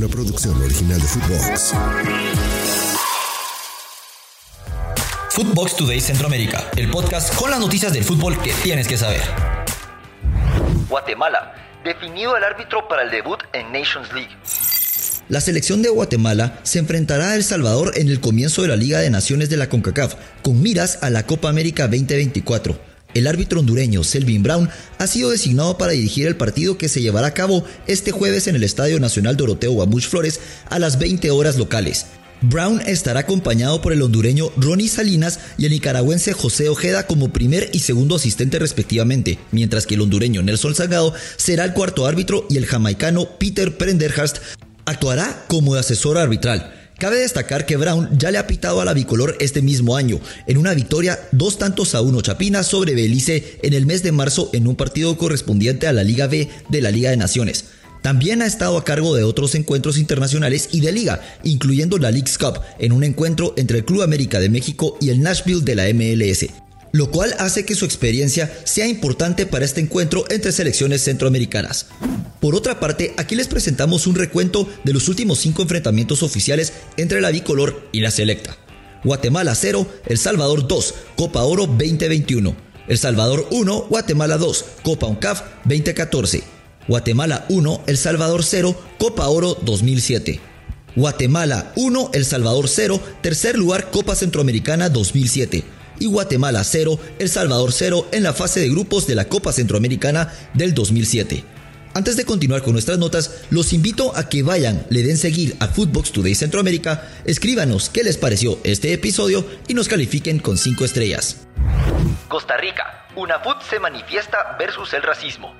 una producción original de Footbox. Footbox Today Centroamérica, el podcast con las noticias del fútbol que tienes que saber. Guatemala, definido el árbitro para el debut en Nations League. La selección de Guatemala se enfrentará a El Salvador en el comienzo de la Liga de Naciones de la CONCACAF, con miras a la Copa América 2024. El árbitro hondureño Selvin Brown ha sido designado para dirigir el partido que se llevará a cabo este jueves en el Estadio Nacional Doroteo Guamuch Flores a las 20 horas locales. Brown estará acompañado por el hondureño Ronnie Salinas y el nicaragüense José Ojeda como primer y segundo asistente respectivamente, mientras que el hondureño Nelson Salgado será el cuarto árbitro y el jamaicano Peter Prendergast actuará como asesor arbitral. Cabe destacar que Brown ya le ha pitado a la bicolor este mismo año, en una victoria dos tantos a uno chapina sobre Belice en el mes de marzo en un partido correspondiente a la Liga B de la Liga de Naciones. También ha estado a cargo de otros encuentros internacionales y de liga, incluyendo la League's Cup, en un encuentro entre el Club América de México y el Nashville de la MLS lo cual hace que su experiencia sea importante para este encuentro entre selecciones centroamericanas. Por otra parte, aquí les presentamos un recuento de los últimos cinco enfrentamientos oficiales entre la bicolor y la selecta. Guatemala 0, El Salvador 2, Copa Oro 2021. El Salvador 1, Guatemala 2, Copa UNCAF 2014. Guatemala 1, El Salvador 0, Copa Oro 2007. Guatemala 1, El Salvador 0, tercer lugar Copa Centroamericana 2007 y Guatemala 0, El Salvador 0 en la fase de grupos de la Copa Centroamericana del 2007. Antes de continuar con nuestras notas, los invito a que vayan, le den seguir a Footbox Today Centroamérica, escríbanos qué les pareció este episodio y nos califiquen con 5 estrellas. Costa Rica, UNAFUT se manifiesta versus el racismo.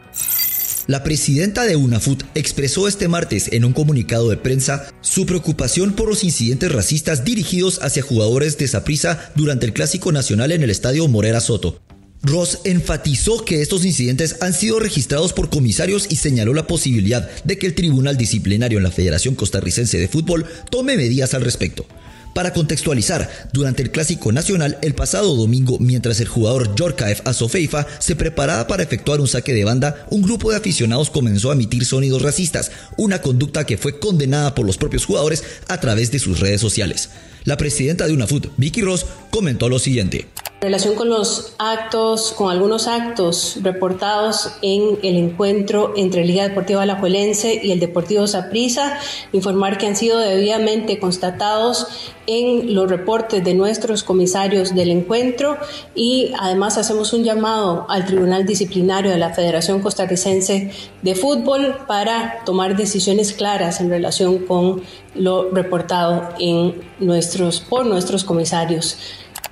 La presidenta de UNAFUT expresó este martes en un comunicado de prensa su preocupación por los incidentes racistas dirigidos hacia jugadores de Saprissa durante el Clásico Nacional en el Estadio Morera Soto. Ross enfatizó que estos incidentes han sido registrados por comisarios y señaló la posibilidad de que el Tribunal Disciplinario en la Federación Costarricense de Fútbol tome medidas al respecto. Para contextualizar, durante el Clásico Nacional el pasado domingo, mientras el jugador Yorkaev Asofeifa se preparaba para efectuar un saque de banda, un grupo de aficionados comenzó a emitir sonidos racistas, una conducta que fue condenada por los propios jugadores a través de sus redes sociales. La presidenta de UNAFUT, Vicky Ross, comentó lo siguiente. En relación con los actos, con algunos actos reportados en el encuentro entre Liga Deportiva Alajuelense y el Deportivo Saprissa, informar que han sido debidamente constatados en los reportes de nuestros comisarios del encuentro y además hacemos un llamado al Tribunal Disciplinario de la Federación Costarricense de Fútbol para tomar decisiones claras en relación con lo reportado en nuestros, por nuestros comisarios.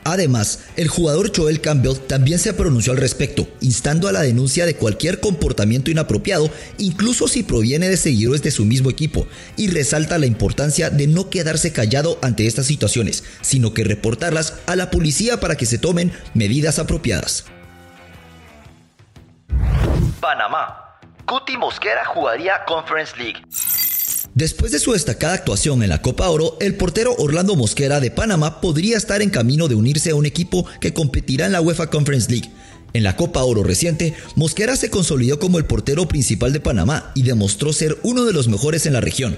Además, el jugador Joel Campbell también se pronunció al respecto, instando a la denuncia de cualquier comportamiento inapropiado, incluso si proviene de seguidores de su mismo equipo, y resalta la importancia de no quedarse callado ante estas situaciones, sino que reportarlas a la policía para que se tomen medidas apropiadas. Panamá. Cuti Mosquera jugaría Conference League. Después de su destacada actuación en la Copa Oro, el portero Orlando Mosquera de Panamá podría estar en camino de unirse a un equipo que competirá en la UEFA Conference League. En la Copa Oro reciente, Mosquera se consolidó como el portero principal de Panamá y demostró ser uno de los mejores en la región.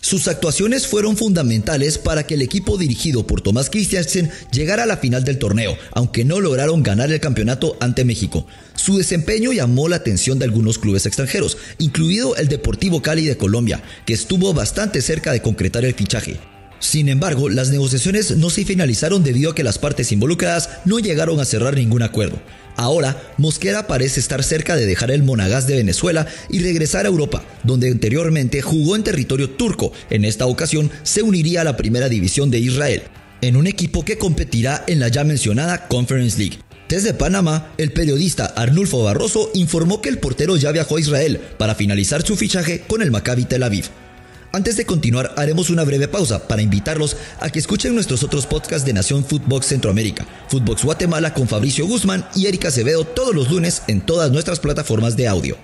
Sus actuaciones fueron fundamentales para que el equipo dirigido por Tomás Christiansen llegara a la final del torneo, aunque no lograron ganar el campeonato ante México. Su desempeño llamó la atención de algunos clubes extranjeros, incluido el Deportivo Cali de Colombia, que estuvo bastante cerca de concretar el fichaje. Sin embargo, las negociaciones no se finalizaron debido a que las partes involucradas no llegaron a cerrar ningún acuerdo. Ahora, Mosquera parece estar cerca de dejar el Monagas de Venezuela y regresar a Europa, donde anteriormente jugó en territorio turco. En esta ocasión se uniría a la primera división de Israel, en un equipo que competirá en la ya mencionada Conference League. Desde Panamá, el periodista Arnulfo Barroso informó que el portero ya viajó a Israel para finalizar su fichaje con el Maccabi Tel Aviv. Antes de continuar, haremos una breve pausa para invitarlos a que escuchen nuestros otros podcasts de Nación Footbox Centroamérica, Footbox Guatemala con Fabricio Guzmán y Erika Acevedo todos los lunes en todas nuestras plataformas de audio.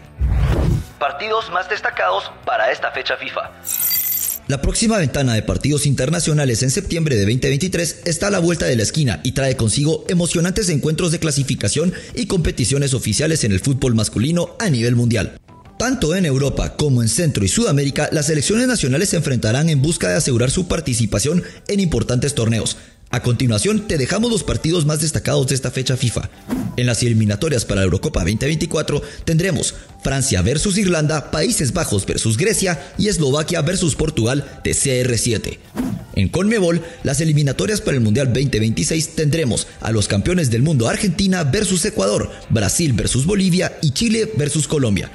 Partidos más destacados para esta fecha FIFA. La próxima ventana de partidos internacionales en septiembre de 2023 está a la vuelta de la esquina y trae consigo emocionantes encuentros de clasificación y competiciones oficiales en el fútbol masculino a nivel mundial. Tanto en Europa como en Centro y Sudamérica, las selecciones nacionales se enfrentarán en busca de asegurar su participación en importantes torneos. A continuación, te dejamos los partidos más destacados de esta fecha FIFA. En las eliminatorias para la Eurocopa 2024 tendremos Francia versus Irlanda, Países Bajos versus Grecia y Eslovaquia versus Portugal de CR7. En Conmebol, las eliminatorias para el Mundial 2026 tendremos a los campeones del mundo Argentina versus Ecuador, Brasil versus Bolivia y Chile versus Colombia.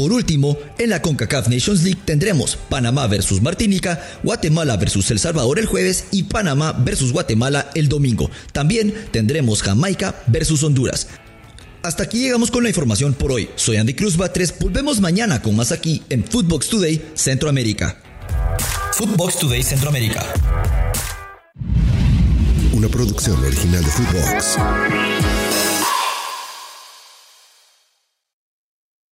Por último, en la CONCACAF Nations League tendremos Panamá versus Martinica, Guatemala versus El Salvador el jueves y Panamá versus Guatemala el domingo. También tendremos Jamaica versus Honduras. Hasta aquí llegamos con la información por hoy. Soy Andy Cruz Batres. Volvemos mañana con más aquí en Footbox Today Centroamérica. Footbox Today Centroamérica. Una producción original de Footbox.